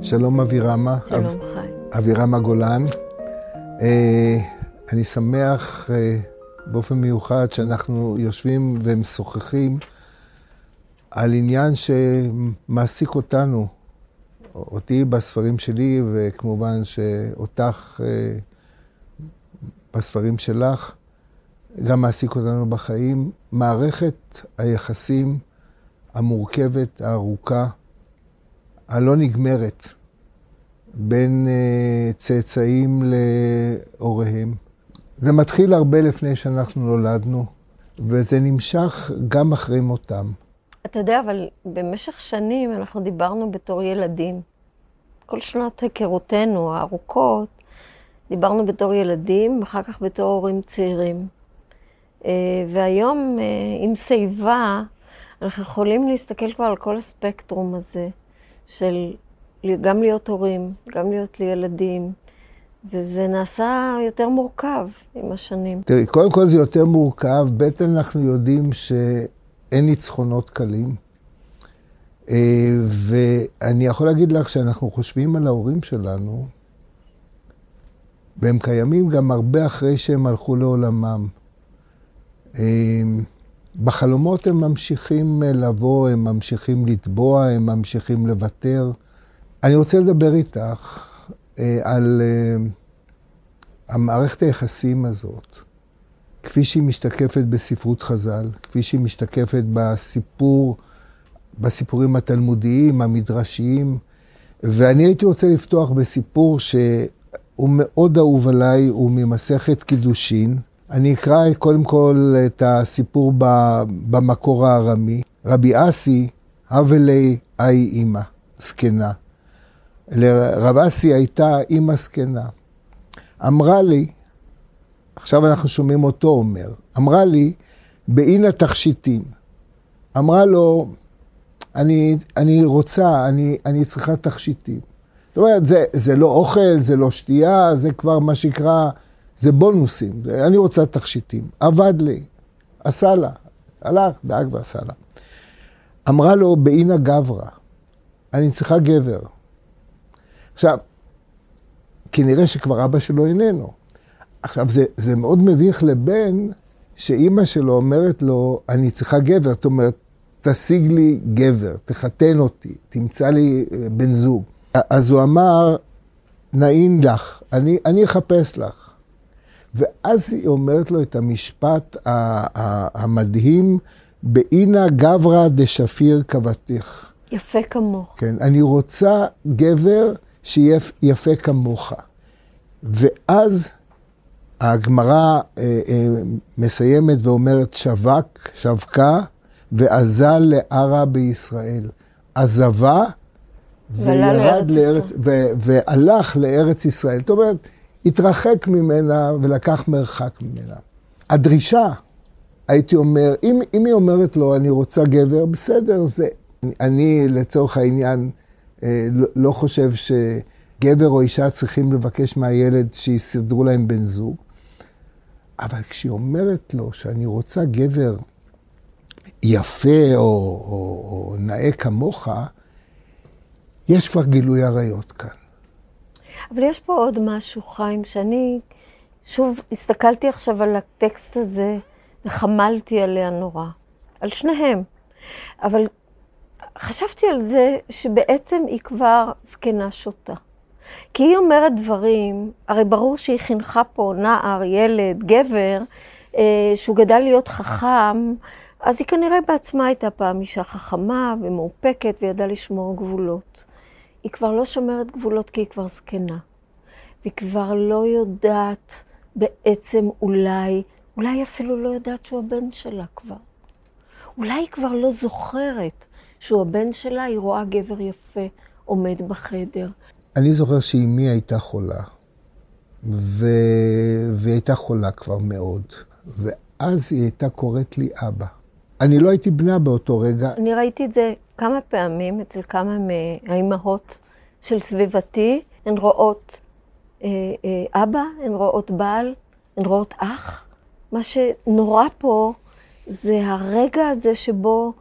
שלום אבירמה. שלום אב... חי. אבירמה גולן. אה, אני שמח אה, באופן מיוחד שאנחנו יושבים ומשוחחים על עניין שמעסיק אותנו, אותי בספרים שלי, וכמובן שאותך אה, בספרים שלך, גם מעסיק אותנו בחיים, מערכת היחסים המורכבת, הארוכה, הלא נגמרת, בין uh, צאצאים להוריהם. זה מתחיל הרבה לפני שאנחנו נולדנו, וזה נמשך גם אחרי מותם. אתה יודע, אבל במשך שנים אנחנו דיברנו בתור ילדים. כל שנות היכרותנו הארוכות, דיברנו בתור ילדים, אחר כך בתור הורים צעירים. Uh, והיום, uh, עם שיבה, אנחנו יכולים להסתכל כבר על כל הספקטרום הזה. של גם להיות הורים, גם להיות לילדים, וזה נעשה יותר מורכב עם השנים. תראי, קודם כל זה יותר מורכב, ב' אנחנו יודעים שאין ניצחונות קלים. אה, ואני יכול להגיד לך שאנחנו חושבים על ההורים שלנו, והם קיימים גם הרבה אחרי שהם הלכו לעולמם. בחלומות הם ממשיכים אה, לבוא, הם ממשיכים לטבוע, הם ממשיכים לוותר. אני רוצה לדבר איתך אה, על אה, המערכת היחסים הזאת, כפי שהיא משתקפת בספרות חז"ל, כפי שהיא משתקפת בסיפור, בסיפורים התלמודיים, המדרשיים. ואני הייתי רוצה לפתוח בסיפור שהוא מאוד אהוב עליי, הוא ממסכת קידושין. אני אקרא קודם כל את הסיפור במקור הארמי. רבי אסי, הבלי אי אימא, זקנה. לרב אסי הייתה אימא זקנה. אמרה לי, עכשיו אנחנו שומעים אותו אומר, אמרה לי, באינה תכשיטין. אמרה לו, אני, אני רוצה, אני, אני צריכה תכשיטים. זאת אומרת, זה, זה לא אוכל, זה לא שתייה, זה כבר מה שנקרא זה בונוסים, אני רוצה תכשיטים. עבד לי, עשה לה, הלך, דאג ועשה לה. אמרה לו, באינה גברא, אני צריכה גבר. עכשיו, כנראה שכבר אבא שלו איננו. עכשיו, זה, זה מאוד מביך לבן שאימא שלו אומרת לו, אני צריכה גבר. זאת אומרת, תשיג לי גבר, תחתן אותי, תמצא לי אה, בן זוג. אז הוא אמר, נעין לך, אני, אני אחפש לך. ואז היא אומרת לו את המשפט המדהים, באינה גברא דשפיר כבתך. יפה כמוך. כן, אני רוצה גבר שיהיה יפה כמוך. ואז הגמרא אה, אה, מסיימת ואומרת, שווק, שווקה, ועזה לערה בישראל. עזבה, וירד לארץ, ו, והלך לארץ ישראל. זאת אומרת, התרחק ממנה ולקח מרחק ממנה. הדרישה, הייתי אומר, אם, אם היא אומרת לו, אני רוצה גבר, בסדר, זה... אני, לצורך העניין, אה, לא, לא חושב שגבר או אישה צריכים לבקש מהילד שיסדרו להם בן זוג, אבל כשהיא אומרת לו שאני רוצה גבר יפה או, או, או נאה כמוך, יש כבר גילוי עריות כאן. אבל יש פה עוד משהו, חיים, שאני שוב הסתכלתי עכשיו על הטקסט הזה וחמלתי עליה נורא, על שניהם. אבל חשבתי על זה שבעצם היא כבר זקנה שוטה. כי היא אומרת דברים, הרי ברור שהיא חינכה פה נער, ילד, גבר, אה, שהוא גדל להיות חכם, אז היא כנראה בעצמה הייתה פעם אישה חכמה ומאופקת וידעה לשמור גבולות. היא כבר לא שומרת גבולות כי היא כבר זקנה. והיא כבר לא יודעת בעצם אולי, אולי אפילו לא יודעת שהוא הבן שלה כבר. אולי היא כבר לא זוכרת שהוא הבן שלה, היא רואה גבר יפה עומד בחדר. אני זוכר שאימי הייתה חולה, ו... והיא הייתה חולה כבר מאוד, ואז היא הייתה קוראת לי אבא. אני לא הייתי בנה באותו רגע. אני ראיתי את זה כמה פעמים אצל כמה מהאימהות של סביבתי, הן רואות אה, אה, אבא, הן רואות בעל, הן רואות אח. מה שנורא פה זה הרגע הזה שבו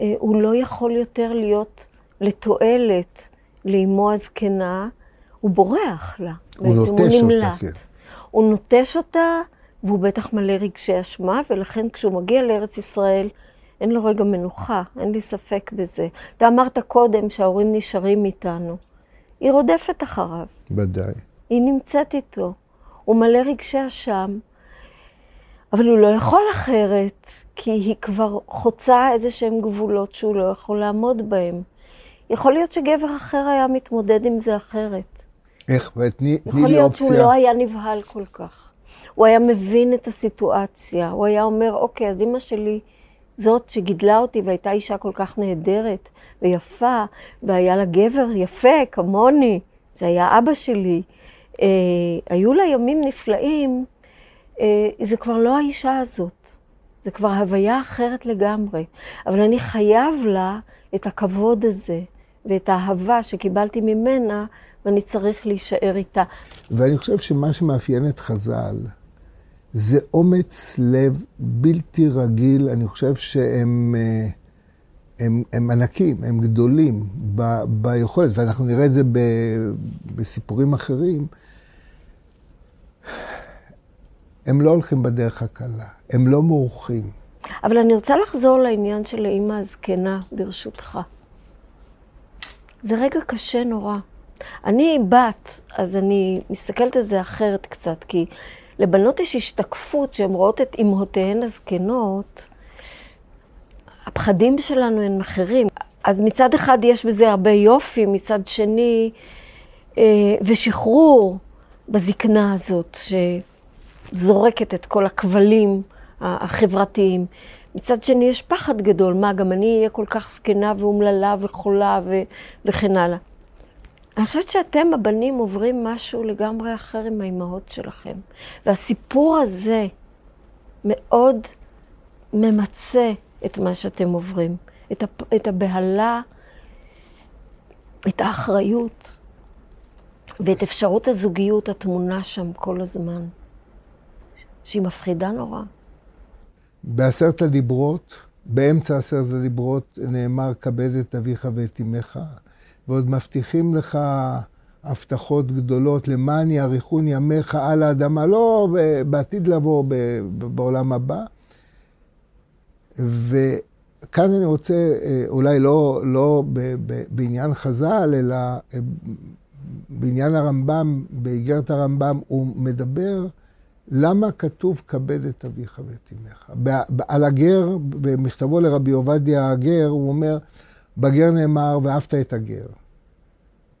אה, הוא לא יכול יותר להיות לתועלת לאמו הזקנה, הוא בורח לה. הוא בעצם נוטש הוא אותה, נמלט. כן. הוא נוטש אותה, והוא בטח מלא רגשי אשמה, ולכן כשהוא מגיע לארץ ישראל, אין לו רגע מנוחה, אין לי ספק בזה. אתה אמרת קודם שההורים נשארים איתנו. היא רודפת אחריו, ודאי. היא נמצאת איתו. הוא מלא רגשי אשם, אבל הוא לא יכול אחרת, כי היא כבר חוצה איזה שהם גבולות שהוא לא יכול לעמוד בהם. יכול להיות שגבר אחר היה מתמודד עם זה אחרת. איך? תני תני יכול לי להיות שהוא אופציה. לא היה נבהל כל כך. הוא היה מבין את הסיטואציה, הוא היה אומר, אוקיי, אז אימא שלי זאת שגידלה אותי והייתה אישה כל כך נהדרת ויפה, והיה לה גבר יפה כמוני, זה היה אבא שלי. אה, היו לה ימים נפלאים, אה, זה כבר לא האישה הזאת, זה כבר הוויה אחרת לגמרי. אבל אני חייב לה את הכבוד הזה ואת האהבה שקיבלתי ממנה, ואני צריך להישאר איתה. ואני חושב שמה שמאפיין את חז"ל זה אומץ לב בלתי רגיל. אני חושב שהם אה, הם, הם ענקים, הם גדולים ב, ביכולת, ואנחנו נראה את זה ב, בסיפורים אחרים. הם לא הולכים בדרך הקלה, הם לא מורחים. אבל אני רוצה לחזור לעניין של האימא הזקנה, ברשותך. זה רגע קשה נורא. אני בת, אז אני מסתכלת על זה אחרת קצת, כי לבנות יש השתקפות שהן רואות את אמהותיהן הזקנות, הפחדים שלנו הם אחרים. אז מצד אחד יש בזה הרבה יופי, מצד שני, אה, ושחרור בזקנה הזאת, שזורקת את כל הכבלים החברתיים. מצד שני, יש פחד גדול, מה, גם אני אהיה כל כך זקנה ואומללה וחולה ו- וכן הלאה. אני חושבת שאתם, הבנים, עוברים משהו לגמרי אחר עם האימהות שלכם. והסיפור הזה מאוד ממצה את מה שאתם עוברים. את, הפ... את הבהלה, את האחריות ואת אפשרות הזוגיות הטמונה שם כל הזמן, שהיא מפחידה נורא. בעשרת הדיברות, באמצע עשרת הדיברות נאמר, כבד את אביך ואת אמך, ועוד מבטיחים לך הבטחות גדולות, למען יאריכון ימיך על האדמה, לא בעתיד לבוא, בעולם הבא. וכאן אני רוצה, אה, אולי לא, לא בעניין חז"ל, אלא אה, בעניין הרמב"ם, באיגרת הרמב"ם, הוא מדבר למה כתוב כבד את אביך ואת אמך? על הגר, במכתבו לרבי עובדיה הגר, הוא אומר, בגר נאמר, ואהבת את הגר.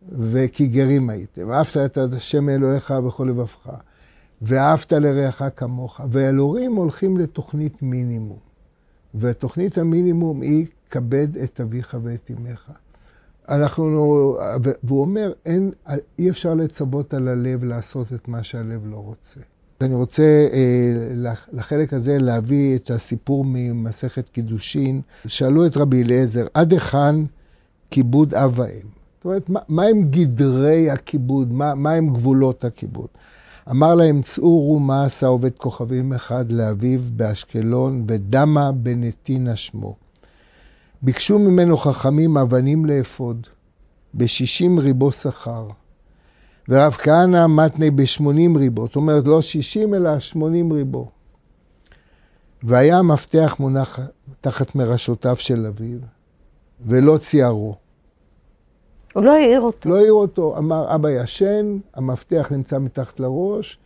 וכי גרים הייתם, ואהבת את השם אלוהיך בכל לבבך, ואהבת לרעך כמוך. והאלוהים הולכים לתוכנית מינימום. ותוכנית המינימום היא כבד את אביך ואת אמך. אנחנו, והוא אומר, אין, אי אפשר לצוות על הלב לעשות את מה שהלב לא רוצה. אני רוצה אה, לחלק הזה להביא את הסיפור ממסכת קידושין. שאלו את רבי אליעזר, עד היכן כיבוד אב ואם? זאת אומרת, מה, מה הם גדרי הכיבוד? מה, מה הם גבולות הכיבוד? אמר להם, צאו ראו מה עשה עובד כוכבים אחד לאביו באשקלון, ודמה בנתינה שמו. ביקשו ממנו חכמים אבנים לאפוד, בשישים ריבו שכר. ורב כהנא מתנה ב-80 ריבו, זאת אומרת לא 60 אלא 80 ריבו. והיה המפתח מונח תחת מרשותיו של אביו, ולא ציערו. הוא לא העיר אותו. לא העיר אותו, אמר, אבא ישן, המפתח נמצא מתחת לראש.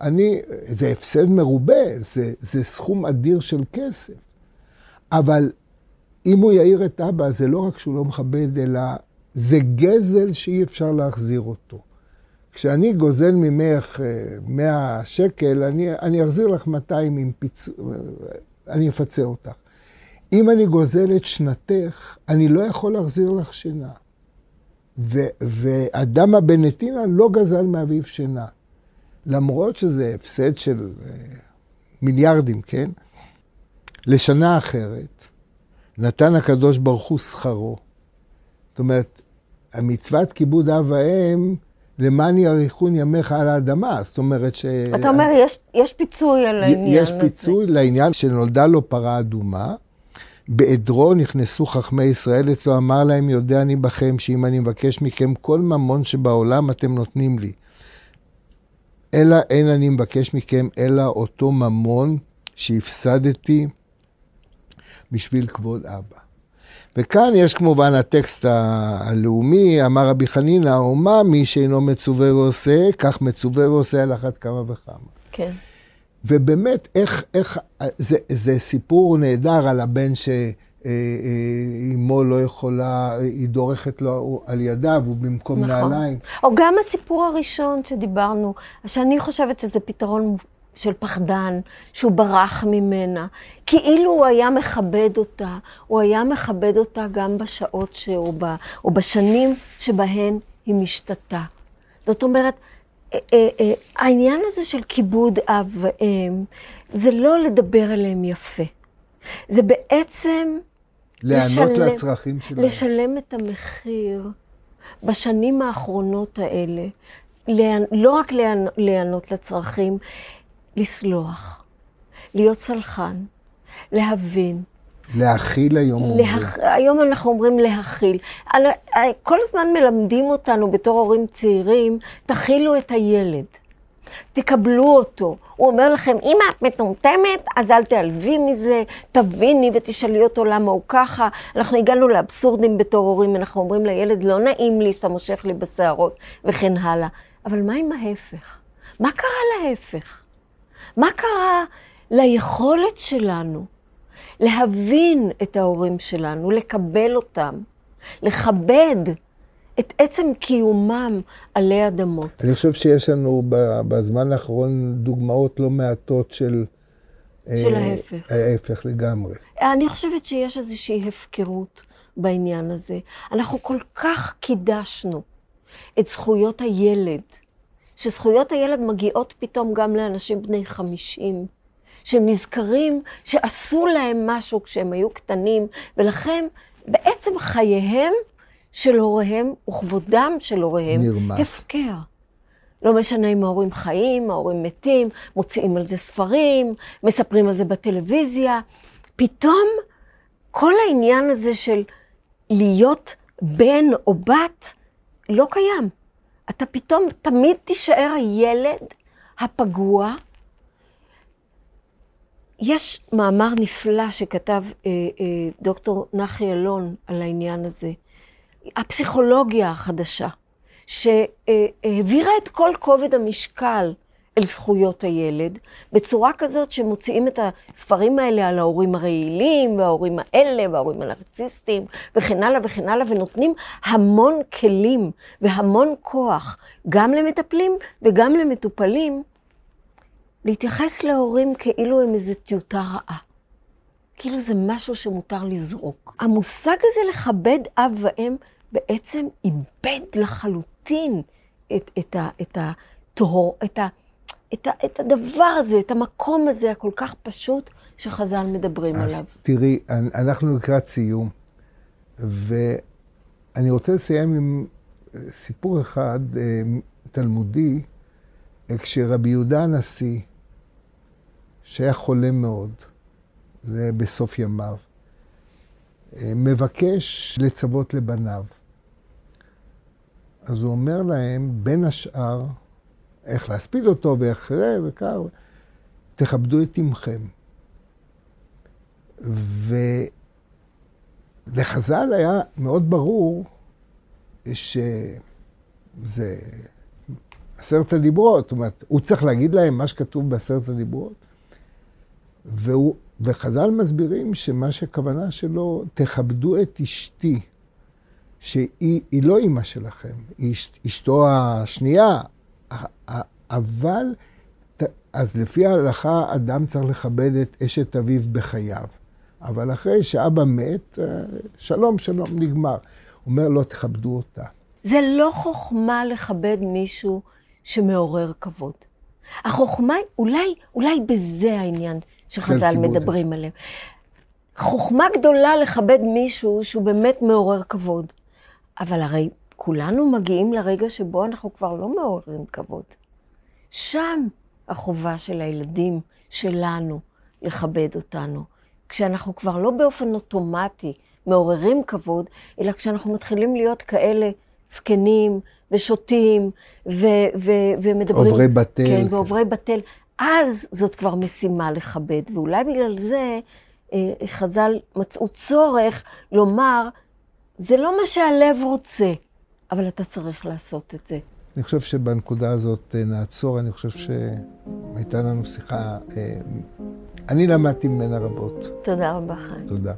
אני, זה הפסד מרובה, זה, זה סכום אדיר של כסף. אבל אם הוא יעיר את אבא, זה לא רק שהוא לא מכבד, אלא זה גזל שאי אפשר להחזיר אותו. כשאני גוזל ממך 100 שקל, אני, אני אחזיר לך 200 עם פיצוי, אני אפצה אותך. אם אני גוזל את שנתך, אני לא יכול להחזיר לך שינה. ו, ואדם הבנטינה לא גזל מאביו שינה. למרות שזה הפסד של מיליארדים, כן? לשנה אחרת, נתן הקדוש ברוך הוא שכרו. זאת אומרת, המצוות כיבוד אב ואם, למען יאריכון ימיך על האדמה. זאת אומרת ש... אתה אומר, יש, יש פיצוי על העניין יש פיצוי. לעניין שנולדה לו פרה אדומה, בעדרו נכנסו חכמי ישראל אצלו, אמר להם, יודע אני בכם, שאם אני מבקש מכם כל ממון שבעולם אתם נותנים לי. אלא אין אני מבקש מכם, אלא אותו ממון שהפסדתי בשביל כבוד אבא. וכאן יש כמובן הטקסט הלאומי, אמר רבי חנינא, אומה מי שאינו מצווה ועושה, כך מצווה ועושה על אחת כמה וכמה. כן. ובאמת, איך, איך, זה, זה סיפור נהדר על הבן ש... אמו לא יכולה, היא דורכת לו על ידיו, ובמקום נכון. נעליים. או גם הסיפור הראשון שדיברנו, שאני חושבת שזה פתרון של פחדן, שהוא ברח ממנה. כאילו הוא היה מכבד אותה, הוא היה מכבד אותה גם בשעות ש... או, ב... או בשנים שבהן היא משתתה. זאת אומרת, אה, אה, אה, העניין הזה של כיבוד אב ואם, זה לא לדבר אליהם יפה. זה בעצם... להיענות לצרכים שלהם. לשלם את המחיר בשנים האחרונות האלה, לא רק להיענות לצרכים, לסלוח, להיות סלחן, להבין. להכיל היום. להכ... היום אנחנו אומרים להכיל. כל הזמן מלמדים אותנו בתור הורים צעירים, תכילו את הילד. תקבלו אותו. הוא אומר לכם, אם את מטומטמת, אז אל תעלבי מזה, תביני ותשאלי אותו למה הוא ככה. אנחנו הגענו לאבסורדים בתור הורים, אנחנו אומרים לילד, לא נעים לי שאתה מושך לי בשערות, וכן הלאה. אבל מה עם ההפך? מה קרה להפך? מה קרה ליכולת שלנו להבין את ההורים שלנו, לקבל אותם, לכבד את עצם קיומם עלי אדמות? אני חושב שיש לנו בזמן האחרון דוגמאות לא מעטות של... אה, של ההפך. ההפך לגמרי. אני חושבת שיש איזושהי הפקרות בעניין הזה. אנחנו כל כך קידשנו את זכויות הילד, שזכויות הילד מגיעות פתאום גם לאנשים בני חמישים, שהם נזכרים שעשו להם משהו כשהם היו קטנים, ולכן בעצם חייהם של הוריהם וכבודם של הוריהם נרמס. הפקר. לא משנה אם ההורים חיים, ההורים מתים, מוציאים על זה ספרים, מספרים על זה בטלוויזיה. פתאום כל העניין הזה של להיות בן או בת לא קיים. אתה פתאום תמיד תישאר הילד הפגוע. יש מאמר נפלא שכתב אה, אה, דוקטור נחי אלון על העניין הזה. הפסיכולוגיה החדשה, שהעבירה את כל כובד המשקל אל זכויות הילד, בצורה כזאת שמוציאים את הספרים האלה על ההורים הרעילים, וההורים האלה, וההורים הנרציסטים, וכן הלאה וכן הלאה, ונותנים המון כלים והמון כוח, גם למטפלים וגם למטופלים, להתייחס להורים כאילו הם איזו טיוטה רעה. כאילו זה משהו שמותר לזרוק. המושג הזה לכבד אב ואם בעצם איבד לחלוטין את, את, ה, את, הטהור, את, ה, את, ה, את הדבר הזה, את המקום הזה הכל כך פשוט שחז"ל מדברים אז עליו. אז תראי, אנחנו לקראת סיום, ואני רוצה לסיים עם סיפור אחד אה, תלמודי, כשרבי יהודה הנשיא, שהיה חולה מאוד, זה בסוף ימיו, אה, מבקש לצוות לבניו. אז הוא אומר להם, בין השאר, איך להספיד אותו ואיך זה וכך, תכבדו את אמכם. ולחז"ל היה מאוד ברור שזה עשרת הדיברות, זאת אומרת, הוא צריך להגיד להם מה שכתוב בעשרת הדיברות, והוא, וחז"ל מסבירים שמה שהכוונה שלו, תכבדו את אשתי, שהיא לא אימא שלכם, היא אשתו השנייה, אבל, אז לפי ההלכה, אדם צריך לכבד את אשת אביו בחייו. אבל אחרי שאבא מת, אה, שלום, שלום, נגמר. הוא אומר, לא תכבדו אותה. זה לא חוכמה לכבד מישהו שמעורר כבוד. החוכמה, אולי, אולי בזה העניין שחז"ל מדברים עליהם. חוכמה גדולה לכבד מישהו שהוא באמת מעורר כבוד. אבל הרי כולנו מגיעים לרגע שבו אנחנו כבר לא מעוררים כבוד. שם החובה של הילדים שלנו לכבד אותנו. כשאנחנו כבר לא באופן אוטומטי מעוררים כבוד, אלא כשאנחנו מתחילים להיות כאלה זקנים ושותים ו- ו- ומדברים... עוברי בתל. כן, ועוברי בתל. אז זאת כבר משימה לכבד, ואולי בגלל זה אה, חז"ל מצאו צורך לומר, זה לא מה שהלב רוצה, אבל אתה צריך לעשות את זה. אני חושב שבנקודה הזאת אה, נעצור, אני חושב שהייתה לנו שיחה, אה, אני למדתי ממנה רבות. תודה רבה, חיים. תודה.